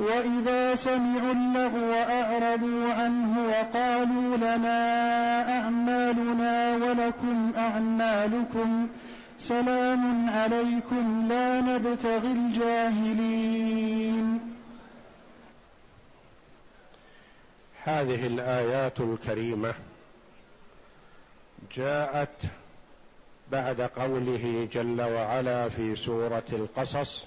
وإذا سمعوا اللغو أعرضوا عنه وقالوا لنا أعمالنا ولكم أعمالكم سلام عليكم لا نبتغي الجاهلين. هذه الآيات الكريمة جاءت بعد قوله جل وعلا في سورة القصص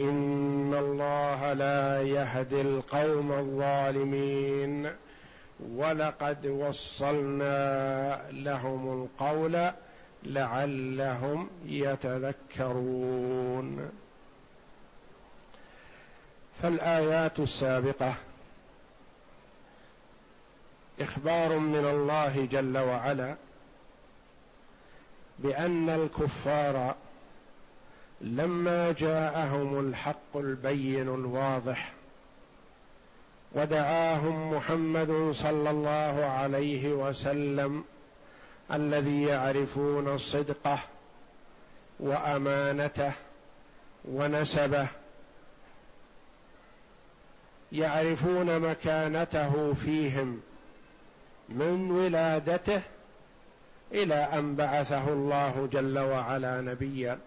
إن الله لا يهدي القوم الظالمين. ولقد وصلنا لهم القول لعلهم يتذكرون. فالآيات السابقة إخبار من الله جل وعلا بأن الكفار لما جاءهم الحق البين الواضح ودعاهم محمد صلى الله عليه وسلم الذي يعرفون صدقه وأمانته ونسبه يعرفون مكانته فيهم من ولادته إلى أن بعثه الله جل وعلا نبيا.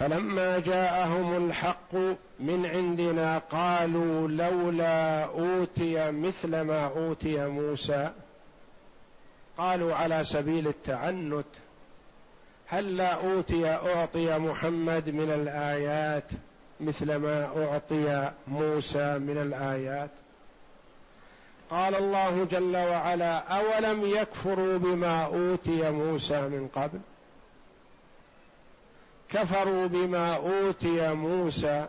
فلما جاءهم الحق من عندنا قالوا لولا أوتي مثل ما أوتي موسى. قالوا على سبيل التعنت هل لا أوتي أعطي محمد من الآيات مثل ما أعطي موسى من الآيات؟ قال الله جل وعلا أولم يكفروا بما أوتي موسى من قبل؟ كفروا بما أوتي موسى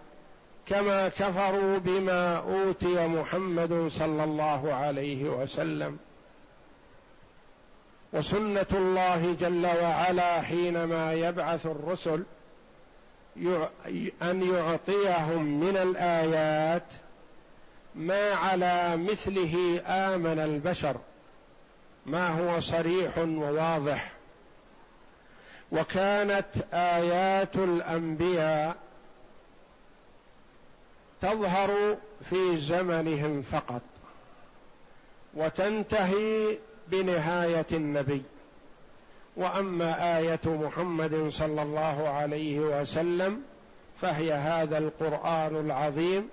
كما كفروا بما أوتي محمد صلى الله عليه وسلم. وسنة الله جل وعلا حينما يبعث الرسل أن يعطيهم من الآيات ما على مثله آمن البشر. ما هو صريح وواضح. وكانت آيات الأنبياء تظهر في زمنهم فقط وتنتهي بنهاية النبي. وأما آية محمد صلى الله عليه وسلم فهي هذا القرآن العظيم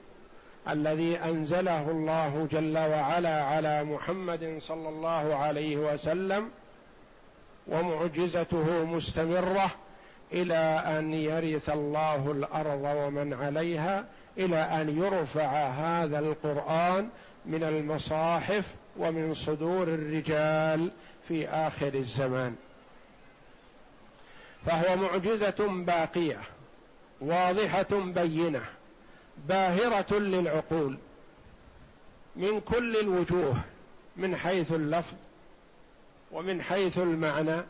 الذي أنزله الله جل وعلا على محمد صلى الله عليه وسلم ومعجزته مستمرة إلى أن يرث الله الأرض ومن عليها إلى أن يرفع هذا القرآن من المصاحف ومن صدور الرجال في آخر الزمان. فهو معجزة باقية واضحة بينة باهرة للعقول من كل الوجوه من حيث اللفظ ومن حيث المعنى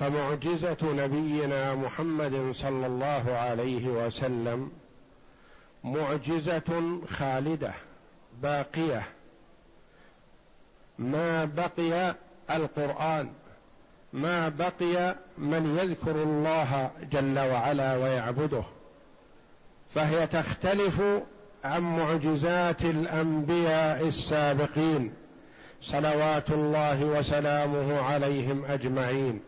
فمعجزة نبينا محمد صلى الله عليه وسلم معجزة خالدة باقية. ما بقي القرآن ما بقي من يذكر الله جل وعلا ويعبده فهي تختلف عن معجزات الأنبياء السابقين صلوات الله وسلامه عليهم أجمعين.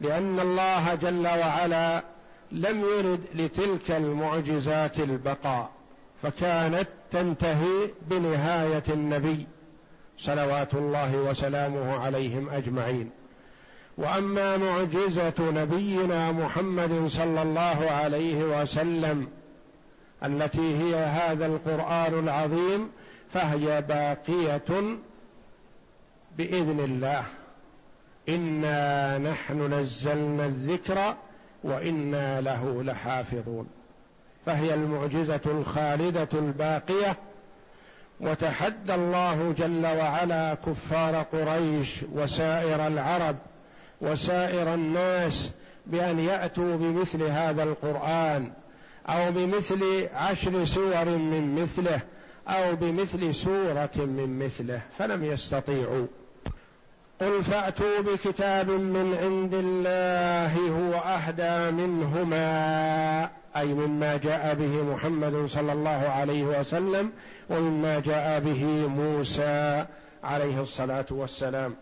لأن الله جل وعلا لم يرد لتلك المعجزات البقاء فكانت تنتهي بنهاية النبي صلوات الله وسلامه عليهم أجمعين. وأما معجزة نبينا محمد صلى الله عليه وسلم التي هي هذا القرآن العظيم فهي باقية بإذن الله. إنا نحن نزلنا الذكر وإنا له لحافظون. فهي المعجزة الخالدة الباقية. وتحدى الله جل وعلا كفار قريش وسائر العرب وسائر الناس بأن يأتوا بمثل هذا القرآن. أو بمثل عشر سور من مثله أو بمثل سورة من مثله فلم يستطيعوا. قل فأتوا بكتاب من عند الله هو أهدى منهما أي مما جاء به محمد صلى الله عليه وسلم ومما جاء به موسى عليه الصلاة والسلام.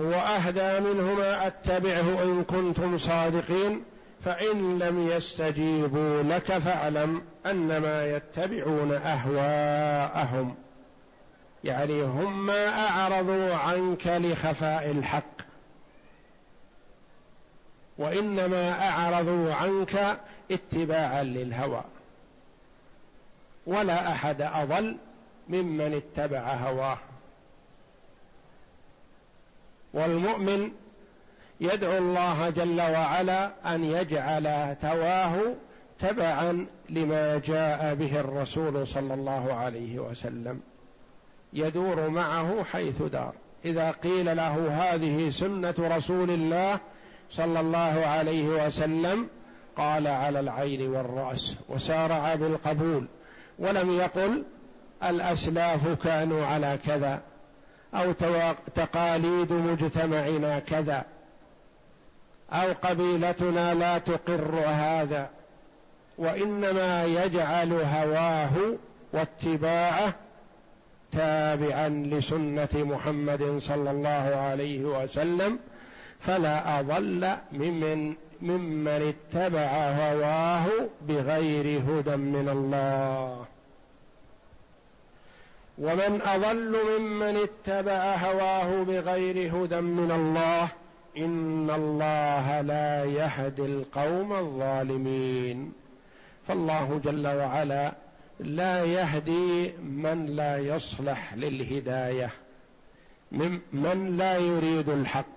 هو أهدى منهما أتبعه إن كنتم صادقين. فإن لم يستجيبوا لك فاعلم أنما يتبعون أهواءهم. يعني هم ما أعرضوا عنك لخفاء الحق. وإنما أعرضوا عنك اتباعا للهوى. ولا أحد أضل ممن اتبع هواه. والمؤمن يدعو الله جل وعلا أن يجعل تواه تبعا لما جاء به الرسول صلى الله عليه وسلم. يدور معه حيث دار. إذا قيل له هذه سنة رسول الله صلى الله عليه وسلم قال على العين والرأس وسارع بالقبول. ولم يقل الأسلاف كانوا على كذا أو تقاليد مجتمعنا كذا. أو قبيلتنا لا تقر هذا وإنما يجعل هواه واتباعه تابعا لسنة محمد صلى الله عليه وسلم فلا أضل ممن ممن اتبع هواه بغير هدى من الله. ومن أضل ممن اتبع هواه بغير هدى من الله إن الله لا يهدي القوم الظالمين. فالله جل وعلا لا يهدي من لا يصلح للهداية من لا يريد الحق.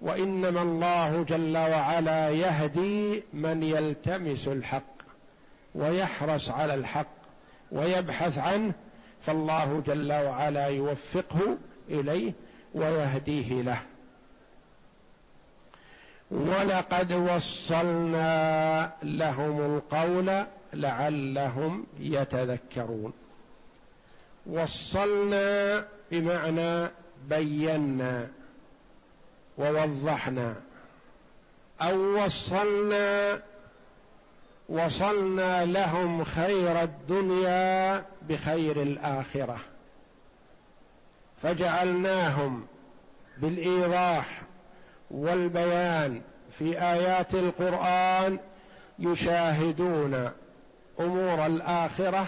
وإنما الله جل وعلا يهدي من يلتمس الحق ويحرص على الحق ويبحث عنه. فالله جل وعلا يوفقه إليه ويهديه له. ولقد وصلنا لهم القول لعلهم يتذكرون. وصلنا بمعنى بينا ووضحنا أو وصلنا وصلنا لهم خير الدنيا بخير الآخرة فجعلناهم بالإيضاح والبيان في آيات القرآن يشاهدون أمور الآخرة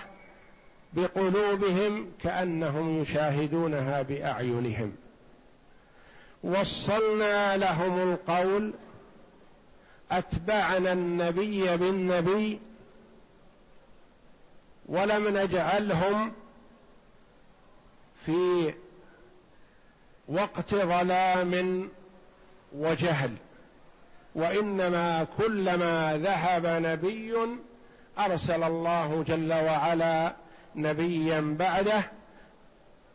بقلوبهم كأنهم يشاهدونها بأعينهم. وصلنا لهم القول أتبعنا النبي بالنبي ولم نجعلهم في وقت ظلام وجهل وإنما كلما ذهب نبي أرسل الله جل وعلا نبيا بعده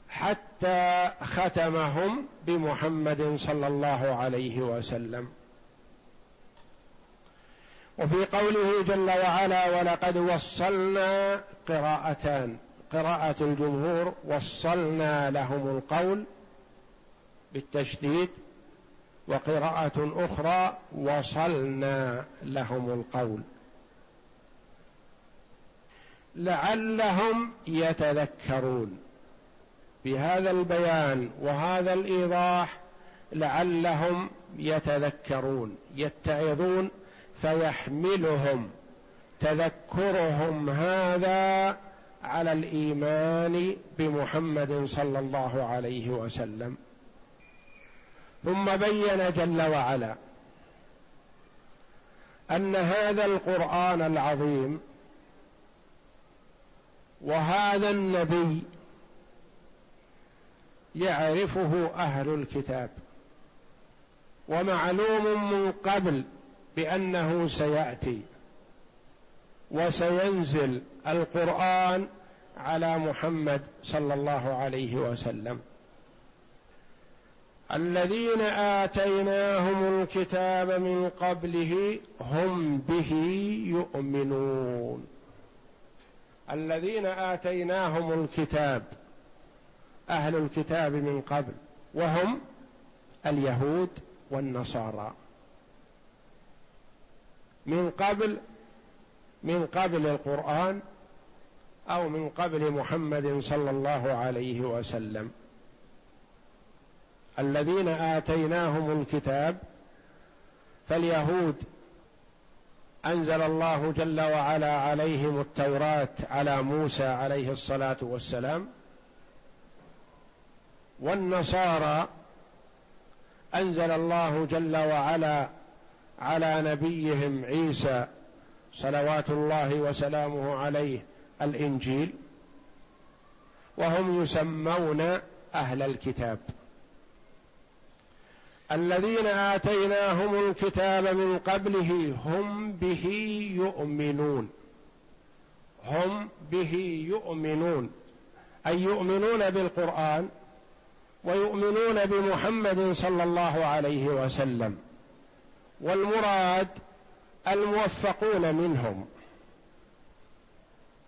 حتى ختمهم بمحمد صلى الله عليه وسلم. وفي قوله جل وعلا ولقد وصلنا قراءتان قراءة الجمهور وصلنا لهم القول بالتشديد وقراءة أخرى وصلنا لهم القول. لعلهم يتذكرون. بهذا البيان وهذا الإيضاح لعلهم يتذكرون يتعظون فيحملهم. تذكرهم هذا على الإيمان بمحمد صلى الله عليه وسلم. ثم بين جل وعلا أن هذا القرآن العظيم وهذا النبي يعرفه أهل الكتاب ومعلوم من قبل بأنه سيأتي وسينزل القرآن على محمد صلى الله عليه وسلم. الذين آتيناهم الكتاب من قبله هم به يؤمنون. الذين آتيناهم الكتاب أهل الكتاب من قبل وهم اليهود والنصارى. من قبل من قبل القرآن أو من قبل محمد صلى الله عليه وسلم. الذين آتيناهم الكتاب فاليهود أنزل الله جل وعلا عليهم التوراة على موسى عليه الصلاة والسلام والنصارى أنزل الله جل وعلا على نبيهم عيسى صلوات الله وسلامه عليه الإنجيل وهم يسمون أهل الكتاب الذين آتيناهم الكتاب من قبله هم به يؤمنون. هم به يؤمنون. أي يؤمنون بالقرآن ويؤمنون بمحمد صلى الله عليه وسلم. والمراد الموفقون منهم.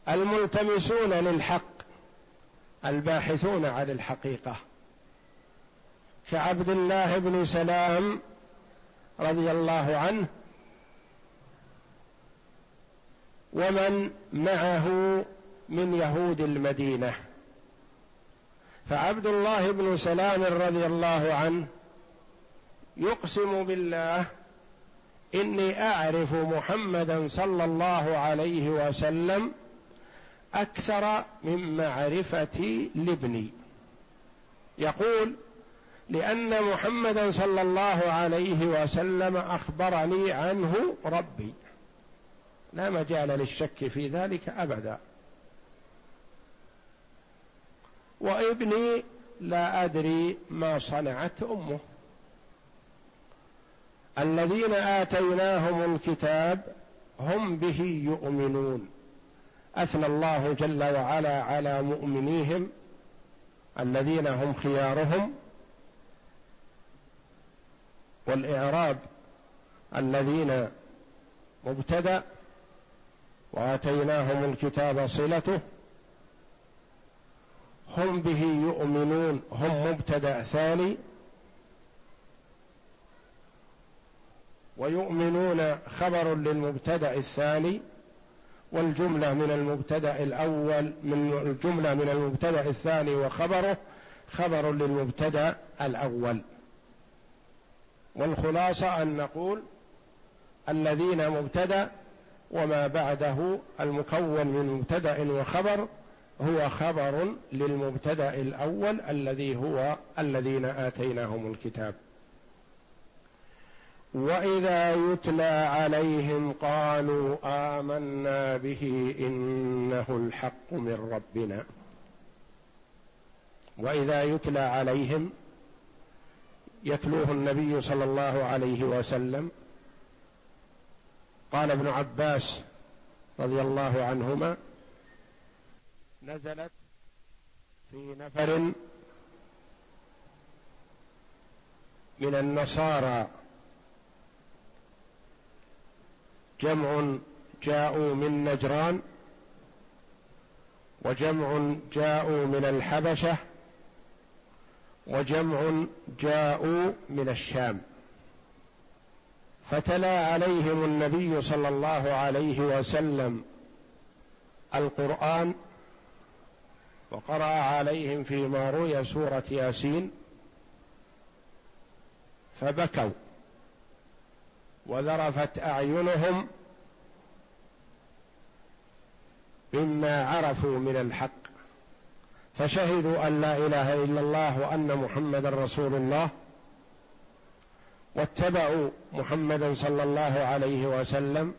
الملتمسون للحق. الباحثون عن الحقيقة. كعبد الله بن سلام رضي الله عنه ومن معه من يهود المدينة. فعبد الله بن سلام رضي الله عنه يقسم بالله إني أعرف محمدا صلى الله عليه وسلم أكثر من معرفتي لابني. يقول لأن محمدا صلى الله عليه وسلم أخبرني عنه ربي. لا مجال للشك في ذلك أبدا. وابني لا أدري ما صنعت أمه. الذين آتيناهم الكتاب هم به يؤمنون. أثنى الله جل وعلا على مؤمنيهم الذين هم خيارهم والإعراب الذين مبتدأ وآتيناهم الكتاب صلته هم به يؤمنون هم مبتدأ ثاني ويؤمنون خبر للمبتدأ الثاني والجملة من المبتدأ الأول من الجملة من المبتدأ الثاني وخبره خبر للمبتدأ الأول. والخلاصة أن نقول الذين مبتدأ وما بعده المكون من مبتدأ وخبر هو خبر للمبتدأ الأول الذي هو الذين آتيناهم الكتاب. وإذا يتلى عليهم قالوا آمنا به إنه الحق من ربنا. وإذا يتلى عليهم يتلوه النبي صلى الله عليه وسلم. قال ابن عباس رضي الله عنهما نزلت في نفر من النصارى جمع جاءوا من نجران وجمع جاءوا من الحبشة وجمع جاءوا من الشام. فتلا عليهم النبي صلى الله عليه وسلم القرآن وقرأ عليهم فيما روي سورة ياسين فبكوا وذرفت أعينهم مما عرفوا من الحق. فشهدوا أن لا إله إلا الله وأن محمدا رسول الله واتبعوا محمدا صلى الله عليه وسلم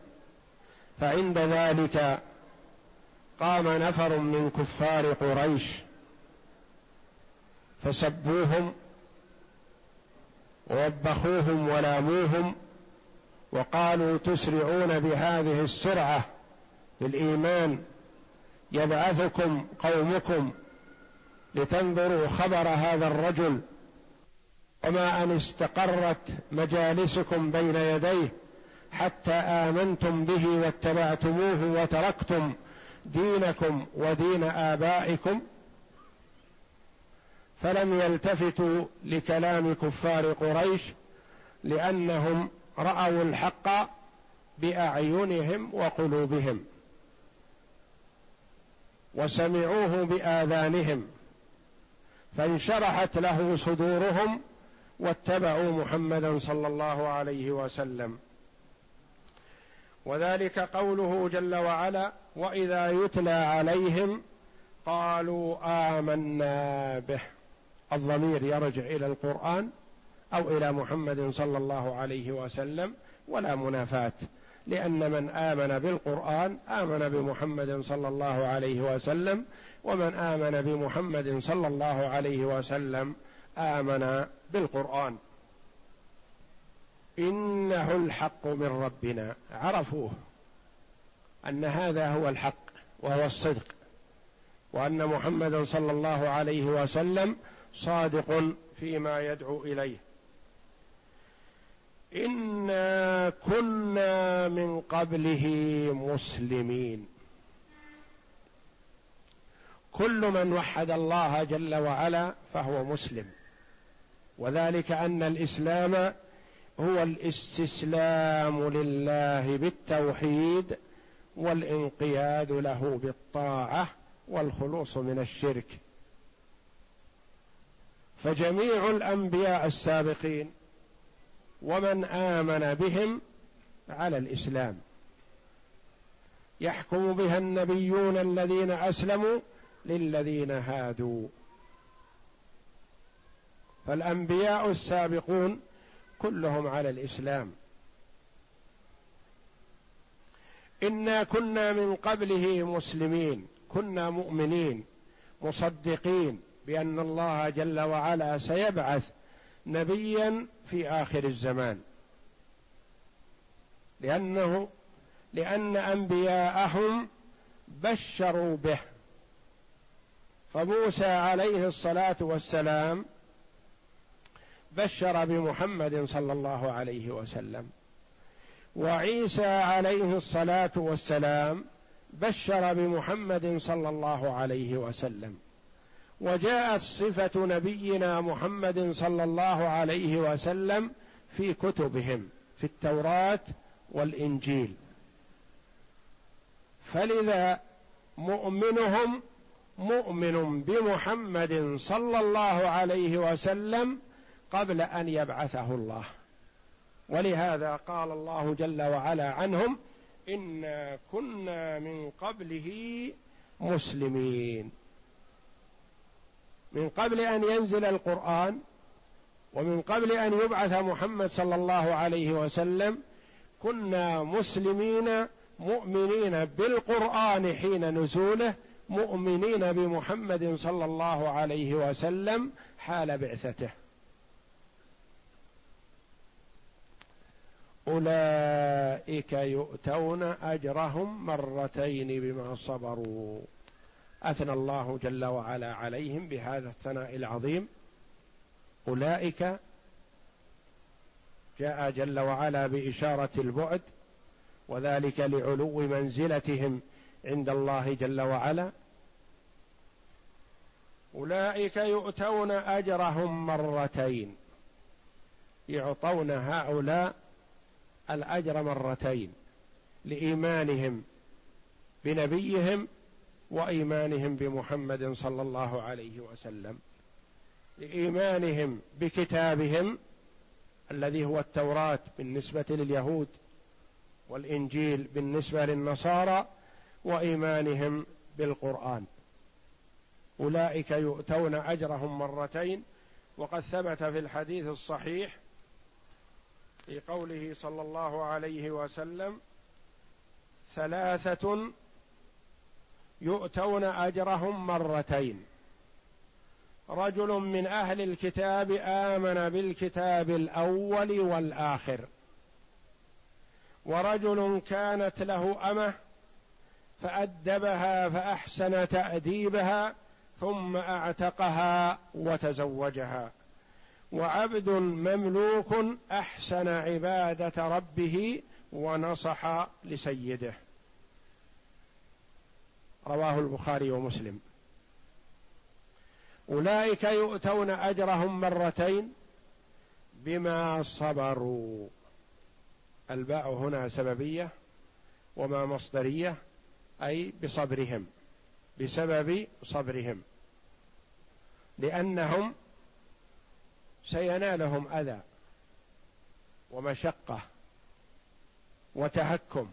فعند ذلك قام نفر من كفار قريش فسبوهم ووبخوهم ولاموهم وقالوا تسرعون بهذه السرعة بالايمان يبعثكم قومكم لتنظروا خبر هذا الرجل وما أن استقرت مجالسكم بين يديه حتى آمنتم به واتبعتموه وتركتم دينكم ودين آبائكم فلم يلتفتوا لكلام كفار قريش لأنهم رأوا الحق بأعينهم وقلوبهم وسمعوه بآذانهم فانشرحت له صدورهم واتبعوا محمدا صلى الله عليه وسلم. وذلك قوله جل وعلا وإذا يتلى عليهم قالوا آمنا به. الضمير يرجع إلى القرآن أو إلى محمد صلى الله عليه وسلم ولا منافاة لأن من آمن بالقرآن آمن بمحمد صلى الله عليه وسلم ومن آمن بمحمد صلى الله عليه وسلم آمن بالقرآن. إنه الحق من ربنا. عرفوه. أن هذا هو الحق وهو الصدق. وأن محمدا صلى الله عليه وسلم صادق فيما يدعو إليه. إنا كنا من قبله مسلمين. كل من وحد الله جل وعلا فهو مسلم. وذلك أن الإسلام هو الاستسلام لله بالتوحيد والانقياد له بالطاعة والخلوص من الشرك. فجميع الأنبياء السابقين ومن آمن بهم على الإسلام. يحكم بها النبيون الذين أسلموا للذين هادوا. فالأنبياء السابقون كلهم على الإسلام. إنا كنا من قبله مسلمين كنا مؤمنين مصدقين بأن الله جل وعلا سيبعث نبيا في آخر الزمان. لأنه لأن أنبياءهم بشروا به. فموسى عليه الصلاة والسلام بشر بمحمد صلى الله عليه وسلم. وعيسى عليه الصلاة والسلام بشر بمحمد صلى الله عليه وسلم. وجاءت صفة نبينا محمد صلى الله عليه وسلم في كتبهم في التوراة والإنجيل. فلذا مؤمنهم مؤمن بمحمد صلى الله عليه وسلم قبل أن يبعثه الله. ولهذا قال الله جل وعلا عنهم إنا كنا من قبله مسلمين. من قبل أن ينزل القرآن ومن قبل أن يبعث محمد صلى الله عليه وسلم كنا مسلمين مؤمنين بالقرآن حين نزوله مؤمنين بمحمد صلى الله عليه وسلم حال بعثته. أولئك يؤتون أجرهم مرتين بما صبروا. أثنى الله جل وعلا عليهم بهذا الثناء العظيم. أولئك جاء جل وعلا بإشارة البعد وذلك لعلو منزلتهم عند الله جل وعلا. أولئك يؤتون أجرهم مرتين. يعطون هؤلاء الأجر مرتين. لإيمانهم بنبيهم وإيمانهم بمحمد صلى الله عليه وسلم. لإيمانهم بكتابهم الذي هو التوراة بالنسبة لليهود والإنجيل بالنسبة للنصارى وإيمانهم بالقرآن. أولئك يؤتون أجرهم مرتين وقد ثبت في الحديث الصحيح في قوله صلى الله عليه وسلم ثلاثة يؤتون أجرهم مرتين. رجل من أهل الكتاب آمن بالكتاب الأول والآخر ورجل كانت له أمة فأدبها فأحسن تأديبها ثم أعتقها وتزوجها. وعبد مملوك أحسن عبادة ربه ونصح لسيده. رواه البخاري ومسلم. أولئك يؤتون أجرهم مرتين بما صبروا. الباء هنا سببية وما مصدرية. أي بصبرهم بسبب صبرهم. لأنهم سينالهم أذى ومشقة وتهكم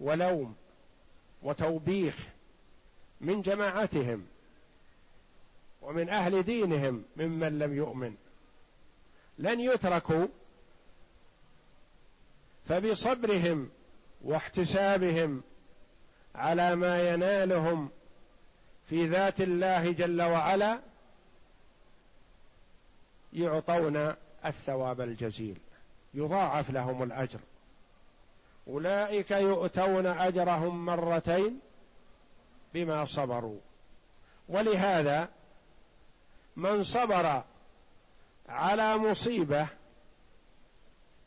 ولوم وتوبيخ من جماعتهم ومن أهل دينهم ممن لم يؤمن. لن يتركوا فبصبرهم واحتسابهم على ما ينالهم في ذات الله جل وعلا يعطون الثواب الجزيل. يضاعف لهم الأجر. أولئك يؤتون أجرهم مرتين بما صبروا. ولهذا من صبر على مصيبة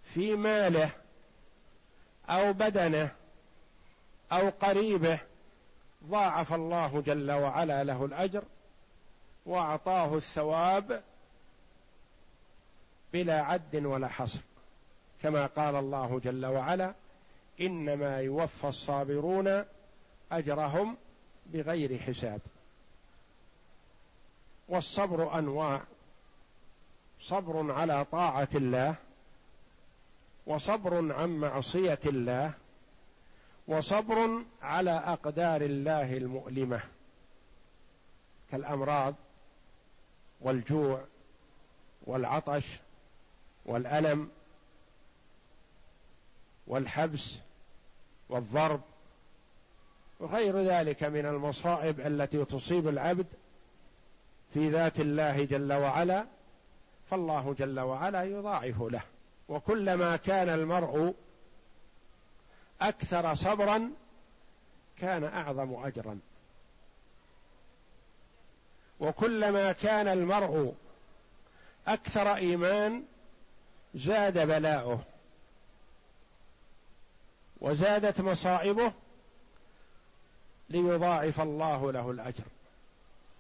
في ماله أو بدنه أو قريبه ضاعف الله جل وعلا له الأجر وأعطاه الثواب بلا عد ولا حصر. كما قال الله جل وعلا إنما يوفى الصابرون أجرهم بغير حساب. والصبر أنواع. صبر على طاعة الله وصبر عن معصية الله وصبر على أقدار الله المؤلمة كالأمراض والجوع والعطش والألم والحبس والضرب وغير ذلك من المصائب التي تصيب العبد في ذات الله جل وعلا فالله جل وعلا يضاعف له. وكلما كان المرء أكثر صبرا كان أعظم اجرا. وكلما كان المرء أكثر إيمان زاد بلاؤه وزادت مصائبه ليضاعف الله له الأجر.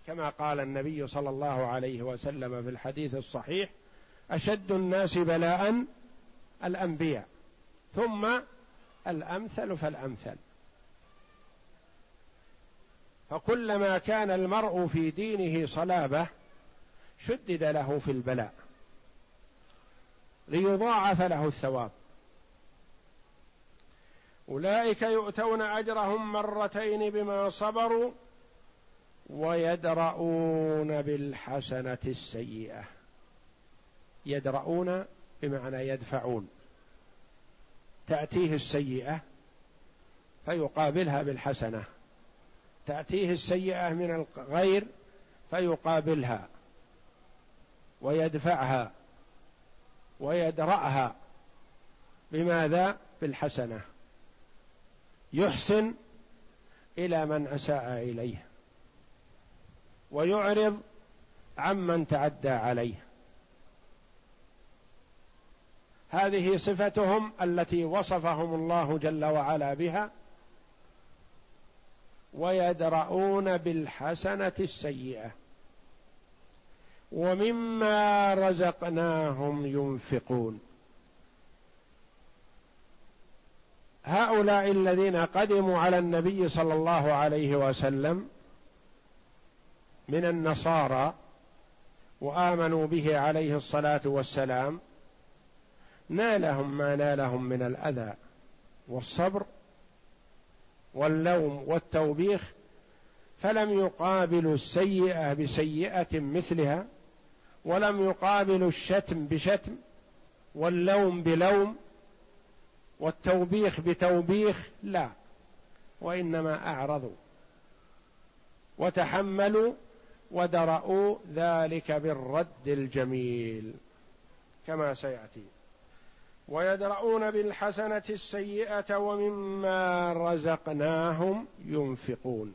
كما قال النبي صلى الله عليه وسلم في الحديث الصحيح أشد الناس بلاء الأنبياء. ثم الأمثل فالأمثل. فكلما كان المرء في دينه صلابة شدد له في البلاء. ليضاعف له الثواب. أولئك يؤتون أجرهم مرتين بما صبروا ويدرؤون بالحسنة السيئة. يدرؤون بمعنى يدفعون. تأتيه السيئة فيقابلها بالحسنة. تأتيه السيئة من الغير فيقابلها ويدفعها ويدرأها بماذا؟ بالحسنة. يحسن إلى من أساء إليه ويعرض عمن تعدى عليه. هذه صفتهم التي وصفهم الله جل وعلا بها ويدرؤون بالحسنة السيئة ومما رزقناهم ينفقون. هؤلاء الذين قدموا على النبي صلى الله عليه وسلم من النصارى وآمنوا به عليه الصلاة والسلام نالهم ما نالهم من الأذى والصبر واللوم والتوبيخ فلم يقابلوا السيئة بسيئة مثلها ولم يقابلوا الشتم بشتم واللوم بلوم والتوبيخ بتوبيخ لا وإنما أعرضوا وتحملوا ودرأوا ذلك بالرد الجميل كما سيأتي. ويدرؤون بالحسنة السيئة ومما رزقناهم ينفقون.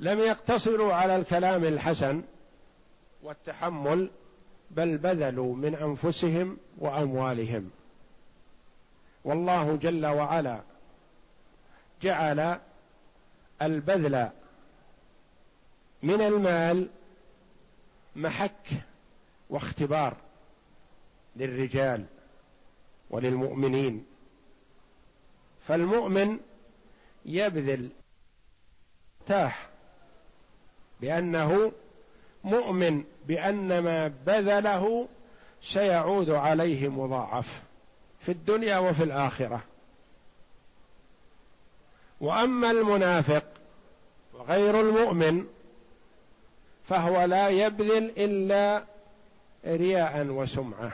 لم يقتصروا على الكلام الحسن والتحمل بل بذلوا من أنفسهم وأموالهم. والله جل وعلا جعل البذل من المال محك واختبار للرجال. وللمؤمنين. فالمؤمن يبذل تاح بأنه مؤمن بأن ما بذله سيعود عليه مضاعف في الدنيا وفي الآخرة. وأما المنافق غير المؤمن فهو لا يبذل إلا رياء وسمعة.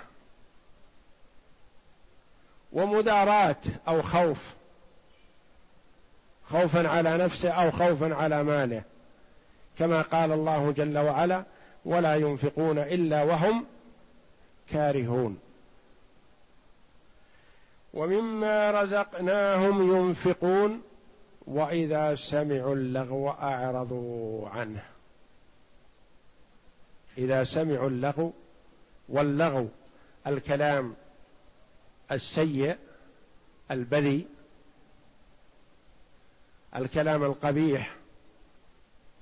ومداراة أو خوف. خوفا على نفسه أو خوفا على ماله. كما قال الله جل وعلا ولا ينفقون إلا وهم كارهون. ومما رزقناهم ينفقون وإذا سمعوا اللغو أعرضوا عنه. إذا سمعوا اللغو واللغو الكلام السيء البذي الكلام القبيح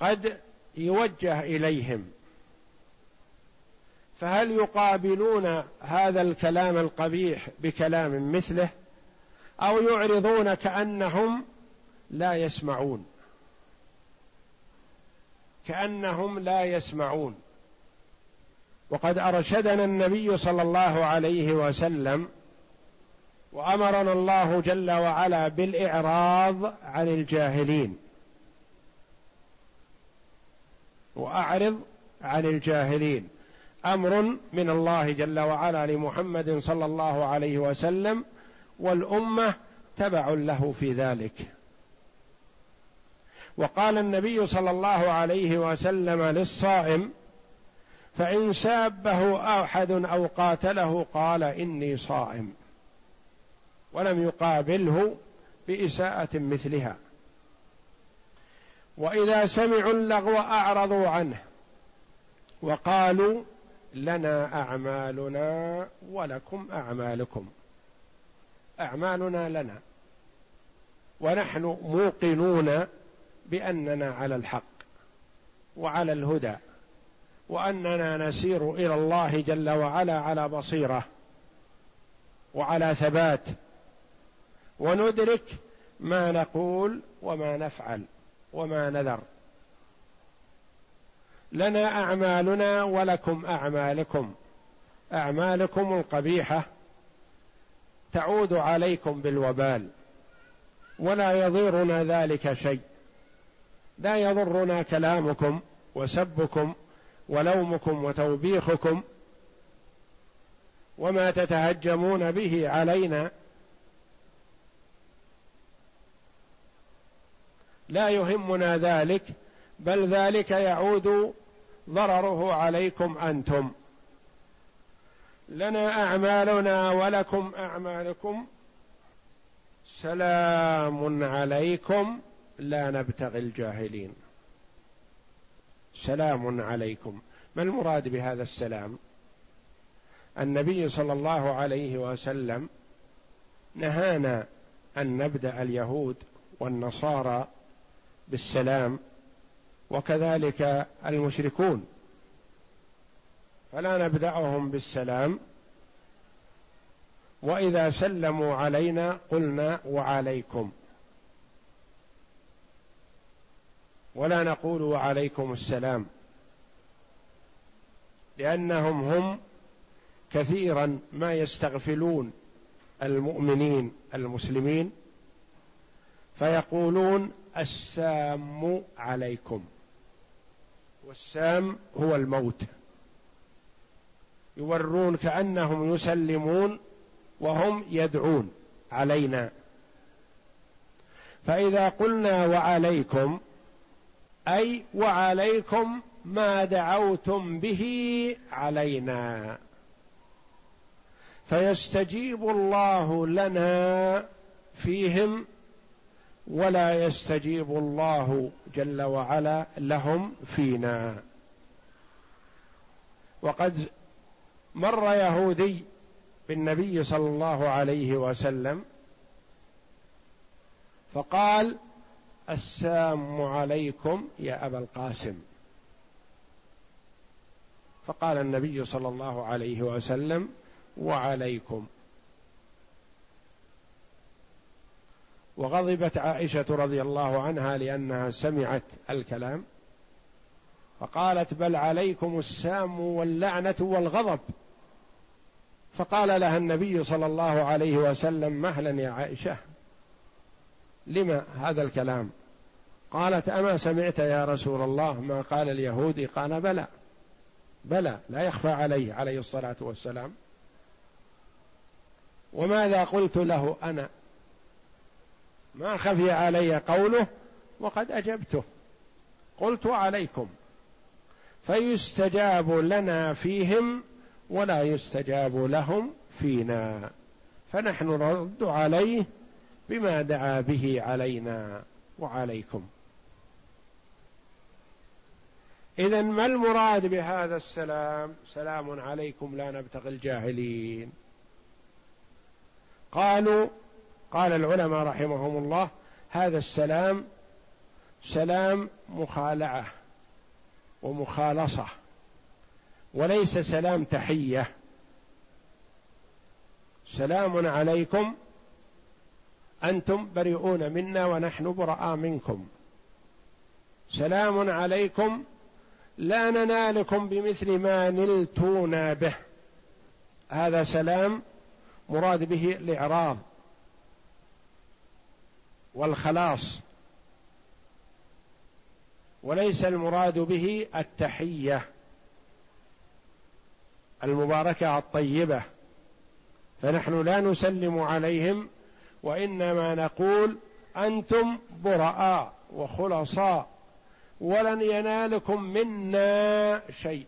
قد يوجه إليهم. فهل يقابلون هذا الكلام القبيح بكلام مثله؟ أو يعرضون كأنهم لا يسمعون؟ كأنهم لا يسمعون. وقد أرشدنا النبي صلى الله عليه وسلم وامرنا الله جل وعلا بالاعراض عن الجاهلين. واعرض عن الجاهلين. أمر من الله جل وعلا لمحمد صلى الله عليه وسلم والامة تبع له في ذلك. وقال النبي صلى الله عليه وسلم للصائم فإن سابه أحد أو قاتله قال إني صائم. ولم يقابله بإساءة مثلها. وإذا سمعوا اللغو أعرضوا عنه وقالوا لنا أعمالنا ولكم أعمالكم. أعمالنا لنا. ونحن موقنون بأننا على الحق وعلى الهدى وأننا نسير إلى الله جل وعلا على بصيرة وعلى ثبات وندرك ما نقول وما نفعل وما نذر. لنا أعمالنا ولكم أعمالكم. أعمالكم القبيحة تعود عليكم بالوبال. ولا يضرنا ذلك شيء. لا يضرنا كلامكم وسبكم ولومكم وتوبيخكم. وما تتهجمون به علينا لا يهمنا ذلك بل ذلك يعود ضرره عليكم أنتم. لنا أعمالنا ولكم أعمالكم. سلام عليكم. لا نبتغي الجاهلين. سلام عليكم. ما المراد بهذا السلام؟ النبي صلى الله عليه وسلم نهانا أن نبدأ اليهود والنصارى بالسلام وكذلك المشركون. فلا نبدأهم بالسلام. وإذا سلموا علينا قلنا وعليكم. ولا نقول وعليكم السلام. لأنهم هم كثيرا ما يستغفلون المؤمنين المسلمين فيقولون السام عليكم. والسام هو الموت. يورون كأنهم يسلمون وهم يدعون علينا. فإذا قلنا وعليكم أي وعليكم ما دعوتم به علينا. فيستجيب الله لنا فيهم ولا يستجيب الله جل وعلا لهم فينا. وقد مر يهودي بالنبي صلى الله عليه وسلم فقال السام عليكم يا أبا القاسم. فقال النبي صلى الله عليه وسلم وعليكم وغضبت عائشة رضي الله عنها لأنها سمعت الكلام فقالت بل عليكم السام واللعنة والغضب. فقال لها النبي صلى الله عليه وسلم مهلا يا عائشة لما هذا الكلام؟ قالت أما سمعت يا رسول الله ما قال اليهودي قال بلى بلى لا يخفى عليه عليه الصلاة والسلام. وماذا قلت له أنا؟ ما خفي علي قوله وقد أجبته. قلت عليكم. فيستجاب لنا فيهم ولا يستجاب لهم فينا. فنحن نرد عليه بما دعا به علينا وعليكم. اذا ما المراد بهذا السلام؟ سلام عليكم لا نبتغي الجاهلين. قالوا قال العلماء رحمهم الله هذا السلام سلام مخالعة ومخالصة وليس سلام تحية. سلام عليكم أنتم بريئون منا ونحن براء منكم. سلام عليكم لا ننالكم بمثل ما نلتونا به. هذا سلام مراد به الإعراض. والخلاص. وليس المراد به التحية المباركة الطيبة. فنحن لا نسلم عليهم وإنما نقول أنتم براء وخلصاء ولن ينالكم منا شيء.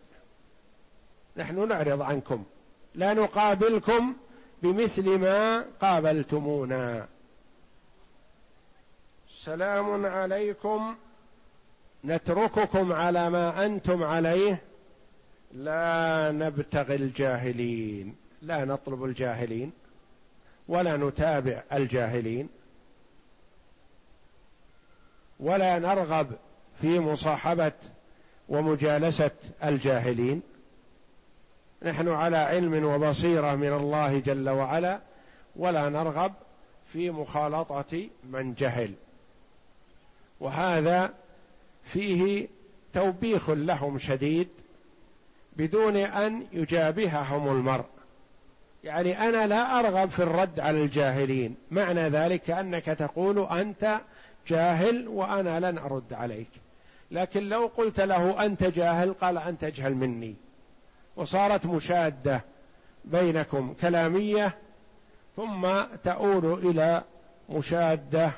نحن نعرض عنكم لا نقابلكم بمثل ما قابلتمونا. سلام عليكم. نترككم على ما أنتم عليه. لا نبتغي الجاهلين. لا نطلب الجاهلين. ولا نتابع الجاهلين. ولا نرغب في مصاحبة ومجالسة الجاهلين. نحن على علم وبصيرة من الله جل وعلا. ولا نرغب في مخالطة من جهل. وهذا فيه توبيخ لهم شديد بدون أن يجابههم المرء. يعني أنا لا أرغب في الرد على الجاهلين. معنى ذلك كأنك تقول أنت جاهل وأنا لن أرد عليك. لكن لو قلت له أنت جاهل قال أنت اجهل مني. وصارت مشادة بينكم كلامية ثم تؤول إلى مشادة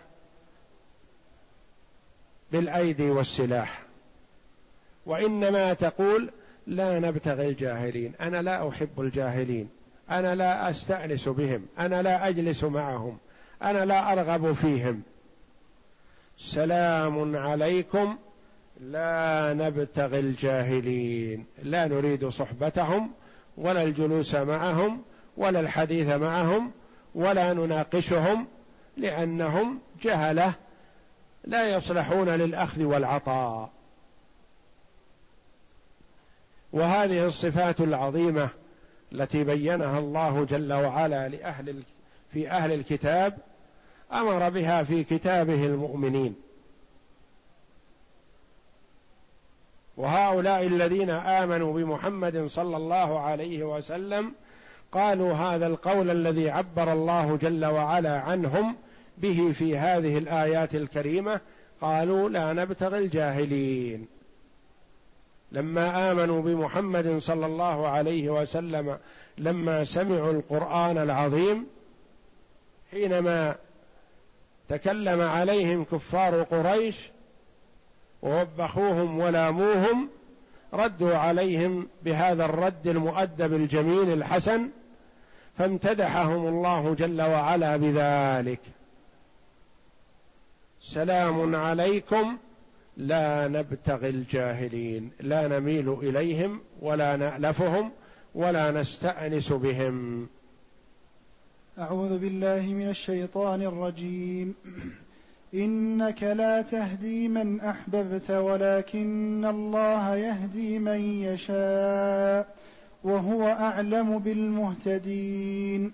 بالأيدي والسلاح. وإنما تقول لا نبتغي الجاهلين أنا لا أحب الجاهلين أنا لا أستأنس بهم أنا لا أجلس معهم أنا لا أرغب فيهم. سلام عليكم لا نبتغي الجاهلين. لا نريد صحبتهم ولا الجلوس معهم ولا الحديث معهم ولا نناقشهم لأنهم جهلة لا يصلحون للأخذ والعطاء. وهذه الصفات العظيمة التي بينها الله جل وعلا لأهل في أهل الكتاب أمر بها في كتابه المؤمنين. وهؤلاء الذين آمنوا بمحمد صلى الله عليه وسلم قالوا هذا القول الذي عبر الله جل وعلا عنهم به في هذه الآيات الكريمة قالوا لا نبتغي الجاهلين. لما آمنوا بمحمد صلى الله عليه وسلم لما سمعوا القرآن العظيم حينما تكلم عليهم كفار قريش ووبخوهم ولاموهم ردوا عليهم بهذا الرد المؤدب الجميل الحسن فامتدحهم الله جل وعلا بذلك. سلام عليكم. لا نبتغي الجاهلين لا نميل إليهم ولا نألفهم ولا نستأنس بهم. أعوذ بالله من الشيطان الرجيم. إنك لا تهدي من أحببت ولكن الله يهدي من يشاء وهو أعلم بالمهتدين.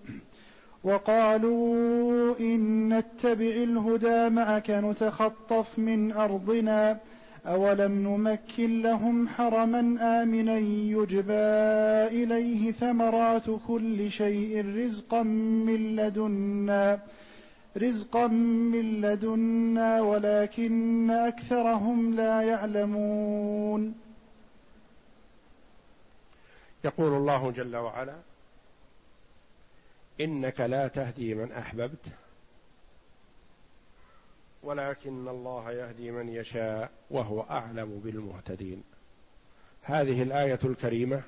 وقالوا إن نتبع الهدى معك نتخطف من أرضنا أولم نمكن لهم حرما آمنا يجبى إليه ثمرات كل شيء رزقا من لدنا رزقا من لدنا ولكن أكثرهم لا يعلمون. يقول الله جل وعلا إنك لا تهدي من أحببت ولكن الله يهدي من يشاء وهو أعلم بالمهتدين. هذه الآية الكريمة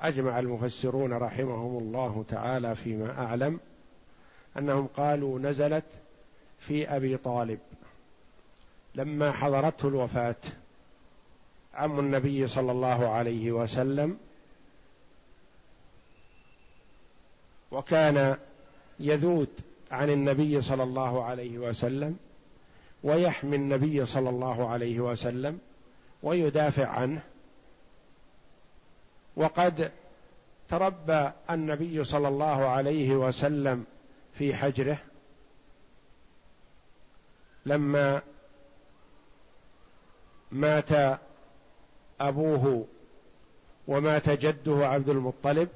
أجمع المفسرون رحمهم الله تعالى فيما أعلم أنهم قالوا نزلت في أبي طالب لما حضرته الوفاة عم النبي صلى الله عليه وسلم وكان يذود عن النبي صلى الله عليه وسلم ويحمي النبي صلى الله عليه وسلم ويدافع عنه. وقد تربى النبي صلى الله عليه وسلم في حجره. لما مات أبوه ومات جده عبد المطلب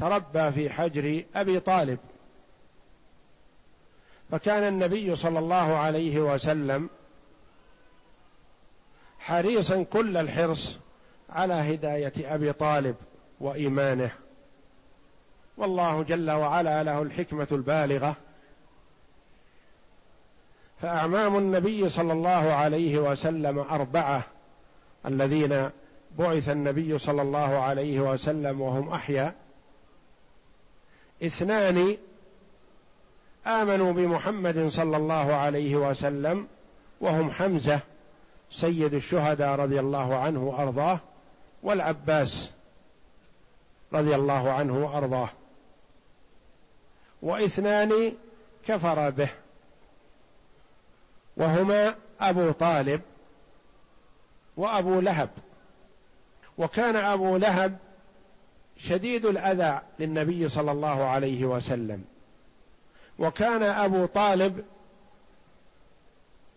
تربى في حجر أبي طالب. فكان النبي صلى الله عليه وسلم حريصا كل الحرص على هداية أبي طالب وإيمانه. والله جل وعلا له الحكمة البالغة. فأعمام النبي صلى الله عليه وسلم أربعة الذين بعث النبي صلى الله عليه وسلم وهم أحياء. اثنان آمنوا بمحمد صلى الله عليه وسلم وهم حمزة سيد الشهداء رضي الله عنه وأرضاه والعباس رضي الله عنه وأرضاه. واثنان كفر به. وهما أبو طالب وأبو لهب. وكان أبو لهب شديد الأذى للنبي صلى الله عليه وسلم. وكان أبو طالب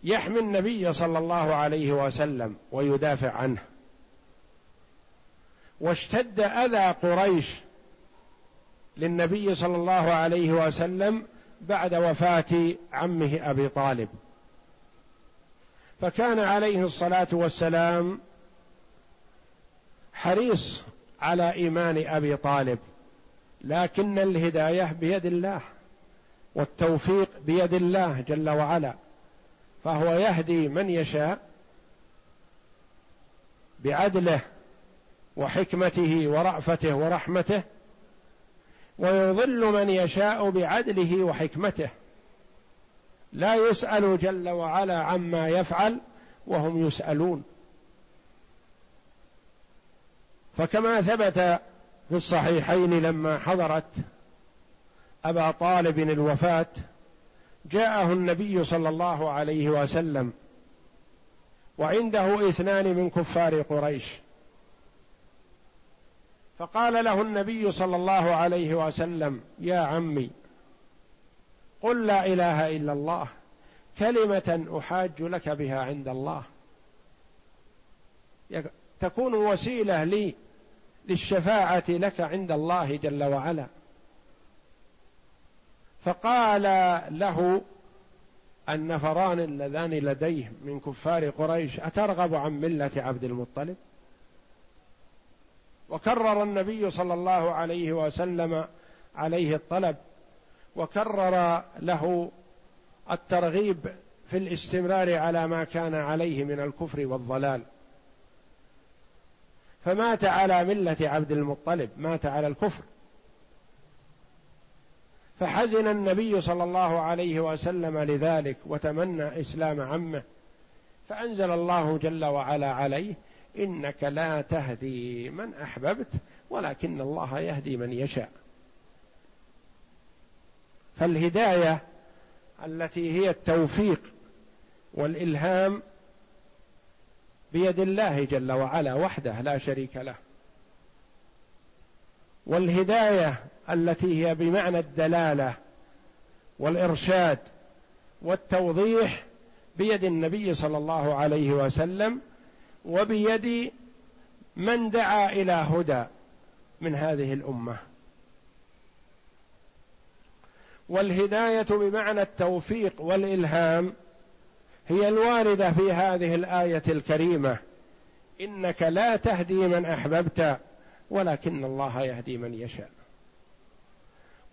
يحمي النبي صلى الله عليه وسلم ويدافع عنه. واشتد أذى قريش للنبي صلى الله عليه وسلم بعد وفاة عمه أبي طالب. فكان عليه الصلاة والسلام حريص على إيمان أبي طالب. لكن الهداية بيد الله والتوفيق بيد الله جل وعلا. فهو يهدي من يشاء بعدله وحكمته ورأفته ورحمته ويضل من يشاء بعدله وحكمته. لا يسأل جل وعلا عما يفعل وهم يسألون. فكما ثبت في الصحيحين لما حضرت أبا طالب الوفاة جاءه النبي صلى الله عليه وسلم وعنده اثنان من كفار قريش. فقال له النبي صلى الله عليه وسلم يا عمي قل لا إله إلا الله كلمة أحاج لك بها عند الله. تكون وسيلة لي للشفاعة لك عند الله جل وعلا. فقال له النفران اللذان لديه من كفار قريش أترغب عن ملة عبد المطلب؟ وكرر النبي صلى الله عليه وسلم عليه الطلب وكرر له الترغيب في الاستمرار على ما كان عليه من الكفر والضلال. فمات على ملة عبد المطلب مات على الكفر. فحزن النبي صلى الله عليه وسلم لذلك وتمنى إسلام عمه. فأنزل الله جل وعلا عليه إنك لا تهدي من أحببت ولكن الله يهدي من يشاء. فالهداية التي هي التوفيق والإلهام بيد الله جل وعلا وحده لا شريك له. والهداية التي هي بمعنى الدلالة والإرشاد والتوضيح بيد النبي صلى الله عليه وسلم وبيد من دعا إلى هدى من هذه الأمة. والهداية بمعنى التوفيق والإلهام هي الواردة في هذه الآية الكريمة. إنك لا تهدي من أحببت ولكن الله يهدي من يشاء.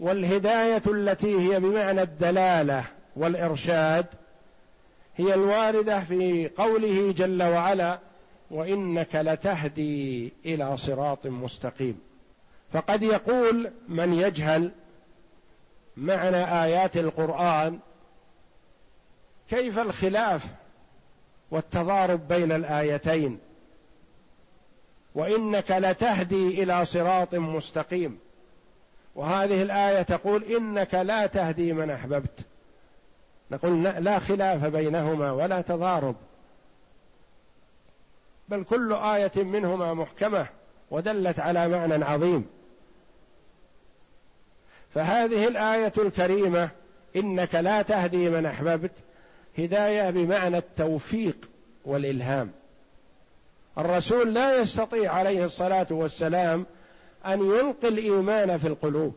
والهداية التي هي بمعنى الدلالة والإرشاد هي الواردة في قوله جل وعلا وإنك لتهدي إلى صراط مستقيم. فقد يقول من يجهل معنى آيات القرآن كيف الخلاف والتضارب بين الآيتين؟ وإنك لتهدي إلى صراط مستقيم. وهذه الآية تقول إنك لا تهدي من أحببت. نقول لا خلاف بينهما ولا تضارب. بل كل آية منهما محكمة ودلت على معنى عظيم. فهذه الآية الكريمة إنك لا تهدي من أحببت هداية بمعنى التوفيق والإلهام. الرسول لا يستطيع عليه الصلاة والسلام أن يلقي الإيمان في القلوب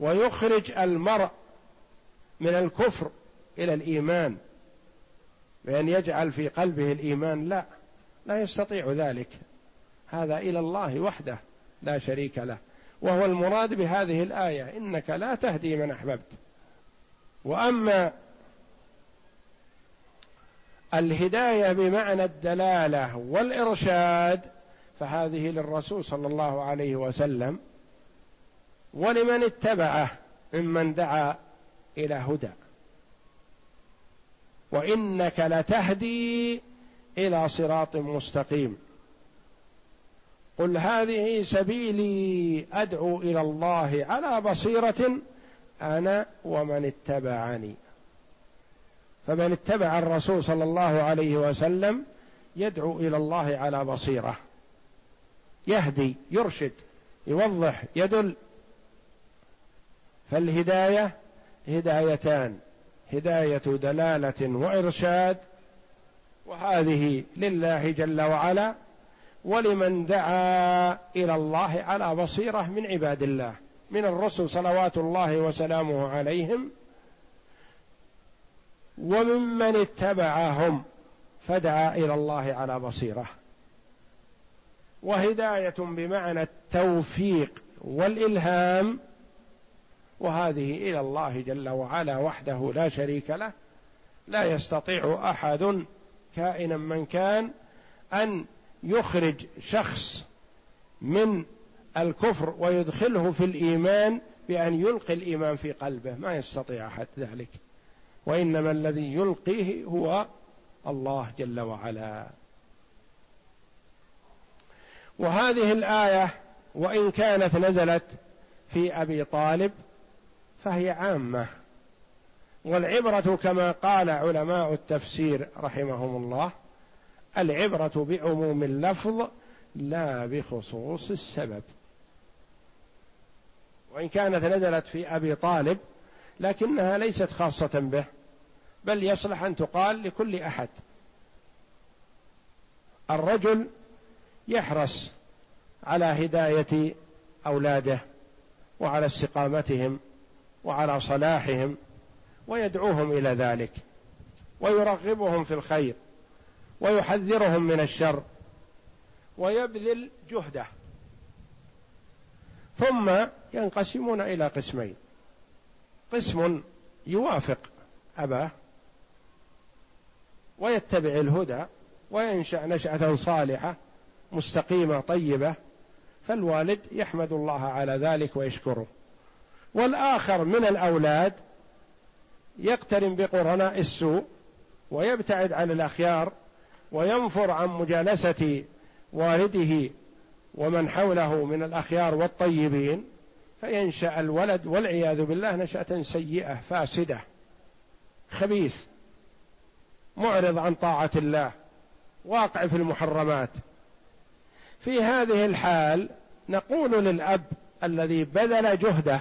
ويخرج المرء من الكفر إلى الإيمان. بأن يجعل في قلبه الإيمان لا لا يستطيع ذلك. هذا إلى الله وحده لا شريك له. وهو المراد بهذه الآية إنك لا تهدي من أحببت. وأما الهداية بمعنى الدلالة والإرشاد فهذه للرسول صلى الله عليه وسلم ولمن اتبعه ممن دعا إلى هدى. وإنك لتهدي إلى صراط مستقيم. قل هذه سبيلي أدعو إلى الله على بصيرة أنا ومن اتبعني. فمن اتبع الرسول صلى الله عليه وسلم يدعو إلى الله على بصيرة. يهدي يرشد يوضح يدل. فالهداية هدايتان. هداية دلالة وإرشاد. وهذه لله جل وعلا. ولمن دعا إلى الله على بصيرة من عباد الله. من الرسل صلوات الله وسلامه عليهم وممن اتبعهم فدعا إلى الله على بصيرة وهداية بمعنى التوفيق والإلهام وهذه إلى الله جل وعلا وحده لا شريك له لا يستطيع أحد كائنا من كان أن يخرج شخص من الكفر ويدخله في الإيمان بأن يلقي الإيمان في قلبه. ما يستطيع أحد ذلك. وإنما الذي يلقيه هو الله جل وعلا. وهذه الآية وإن كانت نزلت في أبي طالب فهي عامة. والعبرة كما قال علماء التفسير رحمهم الله العبرة بعموم اللفظ لا بخصوص السبب. وإن كانت نزلت في أبي طالب لكنها ليست خاصة به بل يصلح أن تقال لكل أحد. الرجل يحرص على هداية أولاده وعلى استقامتهم وعلى صلاحهم ويدعوهم إلى ذلك ويرغبهم في الخير ويحذرهم من الشر ويبذل جهده. ثم ينقسمون إلى قسمين. قسم يوافق أباه ويتبع الهدى وينشأ نشأة صالحة مستقيمة طيبة فالوالد يحمد الله على ذلك ويشكره. والآخر من الأولاد يقترن بقرناء السوء ويبتعد عن الأخيار وينفر عن مجالسة والده ومن حوله من الأخيار والطيبين. فينشأ الولد والعياذ بالله نشأة سيئة فاسدة خبيث معرض عن طاعة الله واقع في المحرمات. في هذه الحال نقول للأب الذي بذل جهده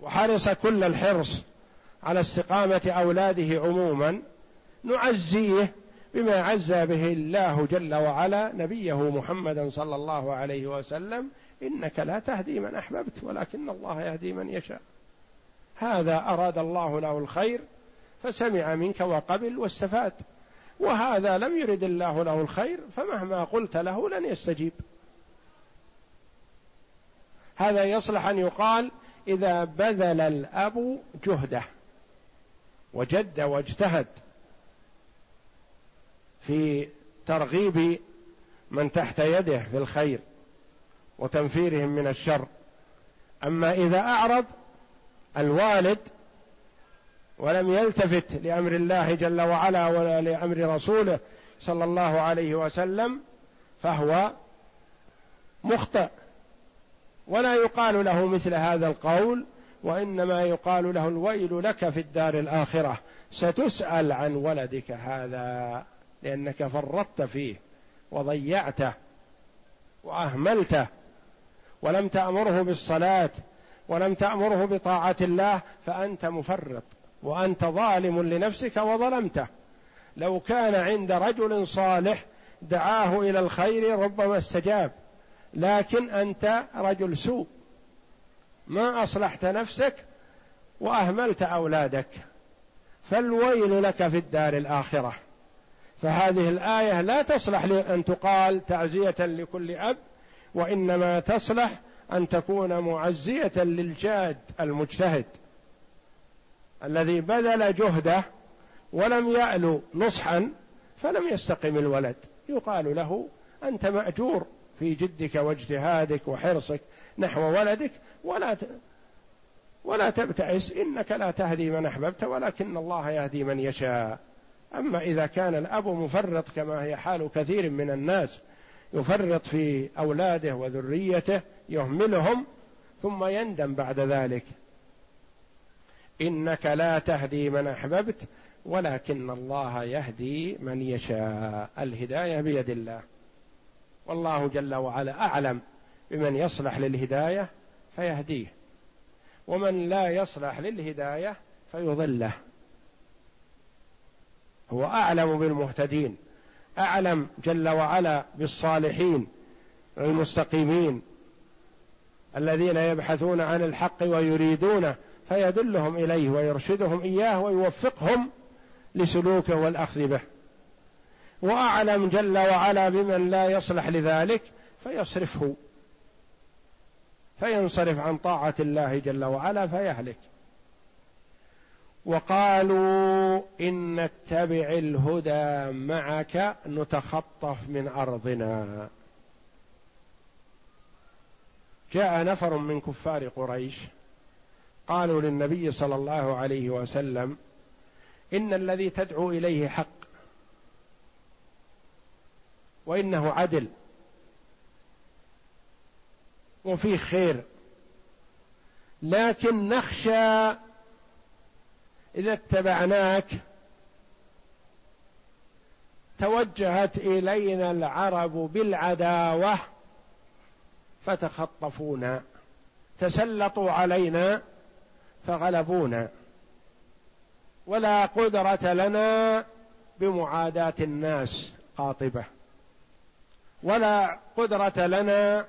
وحرص كل الحرص على استقامة أولاده عموما نعزيه بما عزى به الله جل وعلا نبيه محمدا صلى الله عليه وسلم إنك لا تهدي من أحببت ولكن الله يهدي من يشاء. هذا أراد الله له الخير فسمع منك وقبل واستفاد. وهذا لم يرد الله له الخير فمهما قلت له لن يستجيب. هذا يصلح أن يقال إذا بذل الأب جهده وجد واجتهد في ترغيب من تحت يده في الخير. وتنفيرهم من الشر. أما إذا أعرض الوالد ولم يلتفت لأمر الله جل وعلا ولا لأمر رسوله صلى الله عليه وسلم فهو مخطئ. ولا يقال له مثل هذا القول وإنما يقال له الويل لك في الدار الآخرة. ستسأل عن ولدك هذا لأنك فرطت فيه وضيعته وأهملته. ولم تأمره بالصلاة ولم تأمره بطاعة الله فأنت مفرط وأنت ظالم لنفسك وظلمته. لو كان عند رجل صالح دعاه إلى الخير ربما استجاب لكن أنت رجل سوء. ما أصلحت نفسك وأهملت أولادك. فالويل لك في الدار الآخرة. فهذه الآية لا تصلح لأن تقال تعزية لكل أب وإنما تصلح أن تكون معزية للجاد المجتهد الذي بذل جهده ولم يألو نصحا فلم يستقم الولد. يقال له أنت مأجور في جدك واجتهادك وحرصك نحو ولدك ولا ولا تبتئس إنك لا تهدي من أحببت ولكن الله يهدي من يشاء. أما إذا كان الأب مفرط كما هي حال كثير من الناس يفرط في أولاده وذريته يهملهم ثم يندم بعد ذلك. إنك لا تهدي من أحببت ولكن الله يهدي من يشاء. الهداية بيد الله. والله جل وعلا أعلم بمن يصلح للهداية فيهديه ومن لا يصلح للهداية فيضله. هو أعلم بالمهتدين. أعلم جل وعلا بالصالحين المستقيمين الذين يبحثون عن الحق ويريدونه فيدلهم إليه ويرشدهم إياه ويوفقهم لسلوكه والأخذ به. وأعلم جل وعلا بمن لا يصلح لذلك فيصرفه. فينصرف عن طاعة الله جل وعلا فيهلك. وقالوا إن نتبع الهدى معك نتخطف من أرضنا. جاء نفر من كفار قريش قالوا للنبي صلى الله عليه وسلم إن الذي تدعو إليه حق وإنه عدل وفيه خير لكن نخشى إذا اتبعناك توجهت إلينا العرب بالعداوة فتخطفونا تسلطوا علينا فغلبونا. ولا قدرة لنا بمعاداة الناس قاطبة. ولا قدرة لنا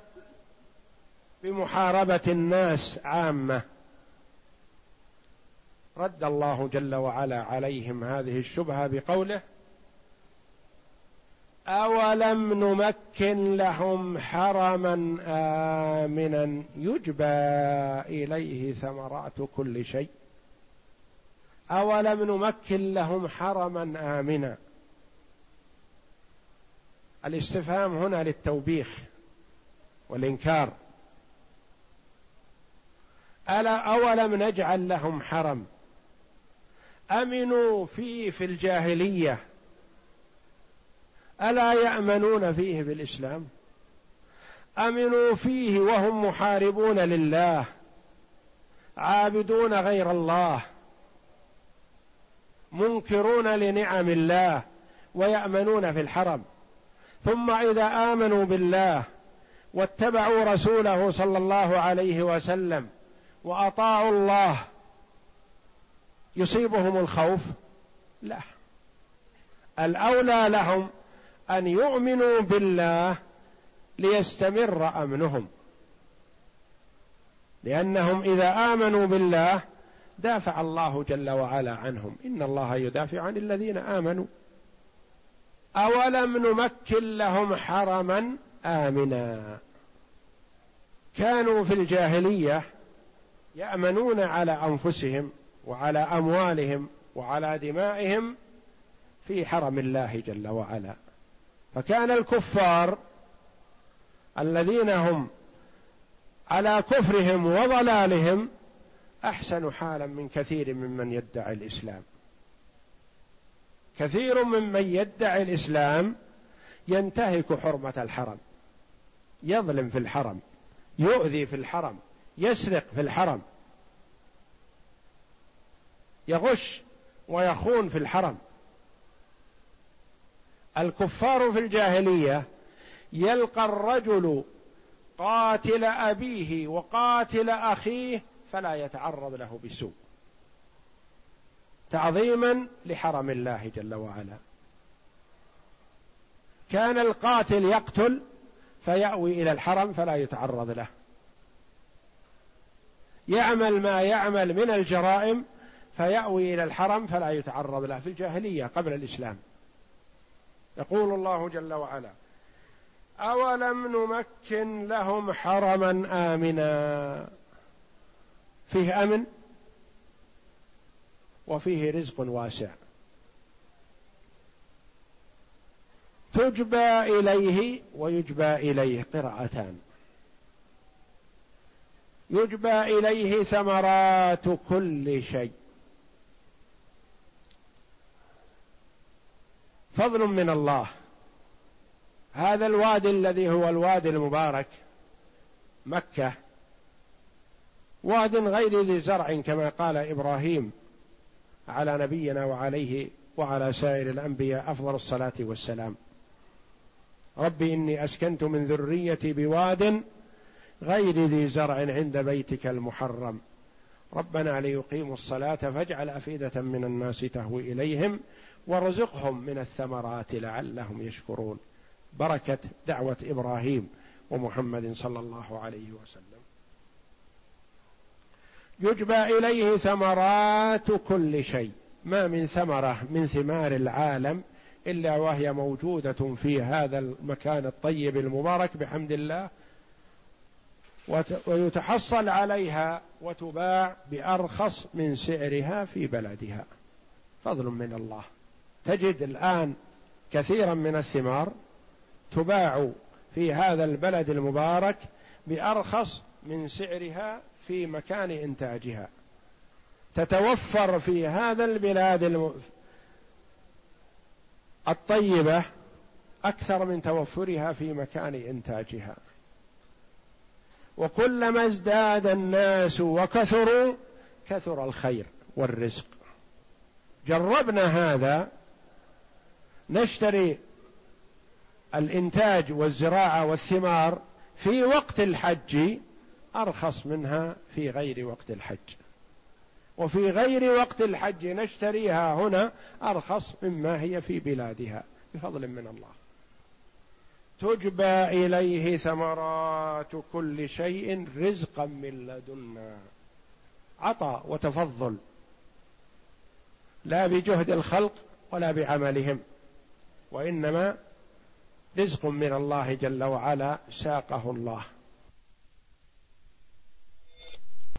بمحاربة الناس عامة. رد الله جل وعلا عليهم هذه الشبهة بقوله أولم نمكن لهم حرما آمنا يجبى إليه ثمرات كل شيء أولم نمكن لهم حرما آمنا الاستفهام هنا للتوبيخ والإنكار ألا أولم نجعل لهم حرم آمنوا فيه في الجاهلية. ألا يأمنون فيه بالإسلام؟ آمنوا فيه وهم محاربون لله عابدون غير الله منكرون لنعم الله ويأمنون في الحرم. ثم إذا آمنوا بالله واتبعوا رسوله صلى الله عليه وسلم وأطاعوا الله يصيبهم الخوف؟ لا. الأولى لهم أن يؤمنوا بالله ليستمر أمنهم. لأنهم إذا آمنوا بالله دافع الله جل وعلا عنهم. إن الله يدافع عن الذين آمنوا. أولم نمكن لهم حرما آمنا؟ كانوا في الجاهلية يأمنون على أنفسهم. وعلى أموالهم وعلى دمائهم في حرم الله جل وعلا. فكان الكفار الذين هم على كفرهم وضلالهم أحسن حالا من كثير ممن يدعي الإسلام. كثير ممن يدعي الإسلام ينتهك حرمة الحرم. يظلم في الحرم يؤذي في الحرم يسرق في الحرم يغش ويخون في الحرم. الكفار في الجاهلية يلقى الرجل قاتل أبيه وقاتل أخيه فلا يتعرض له بسوء. تعظيما لحرم الله جل وعلا. كان القاتل يقتل فيأوي إلى الحرم فلا يتعرض له. يعمل ما يعمل من الجرائم فيأوي إلى الحرم فلا يتعرض له في الجاهلية قبل الإسلام. يقول الله جل وعلا أولم نمكن لهم حرما آمنا؟ فيه أمن وفيه رزق واسع. تجبى إليه ويجبى إليه قراءتان. يجبى إليه ثمرات كل شيء. فضل من الله. هذا الوادي الذي هو الوادي المبارك مكة. واد غير ذي زرع كما قال إبراهيم على نبينا وعليه وعلى سائر الأنبياء أفضل الصلاة والسلام. رب إني أسكنت من ذريتي بواد غير ذي زرع عند بيتك المحرم. ربنا ليقيموا الصلاة فاجعل أفئدة من الناس تهوي إليهم وارزقهم من الثمرات لعلهم يشكرون. بركة دعوة إبراهيم ومحمد صلى الله عليه وسلم. يجبى إليه ثمرات كل شيء. ما من ثمرة من ثمار العالم إلا وهي موجودة في هذا المكان الطيب المبارك بحمد الله. ويتحصل عليها وتباع بأرخص من سعرها في بلدها. فضل من الله. تجد الآن كثيرا من الثمار تباع في هذا البلد المبارك بأرخص من سعرها في مكان إنتاجها. تتوفر في هذا البلاد الطيبة أكثر من توفرها في مكان إنتاجها. وكلما ازداد الناس وكثروا كثر الخير والرزق. جربنا هذا نشتري الإنتاج والزراعة والثمار في وقت الحج أرخص منها في غير وقت الحج. وفي غير وقت الحج نشتريها هنا أرخص مما هي في بلادها بفضل من الله. تجبى إليه ثمرات كل شيء رزقا من لدنا. عطاء وتفضل. لا بجهد الخلق ولا بعملهم. وإنما رزق من الله جل وعلا ساقه الله.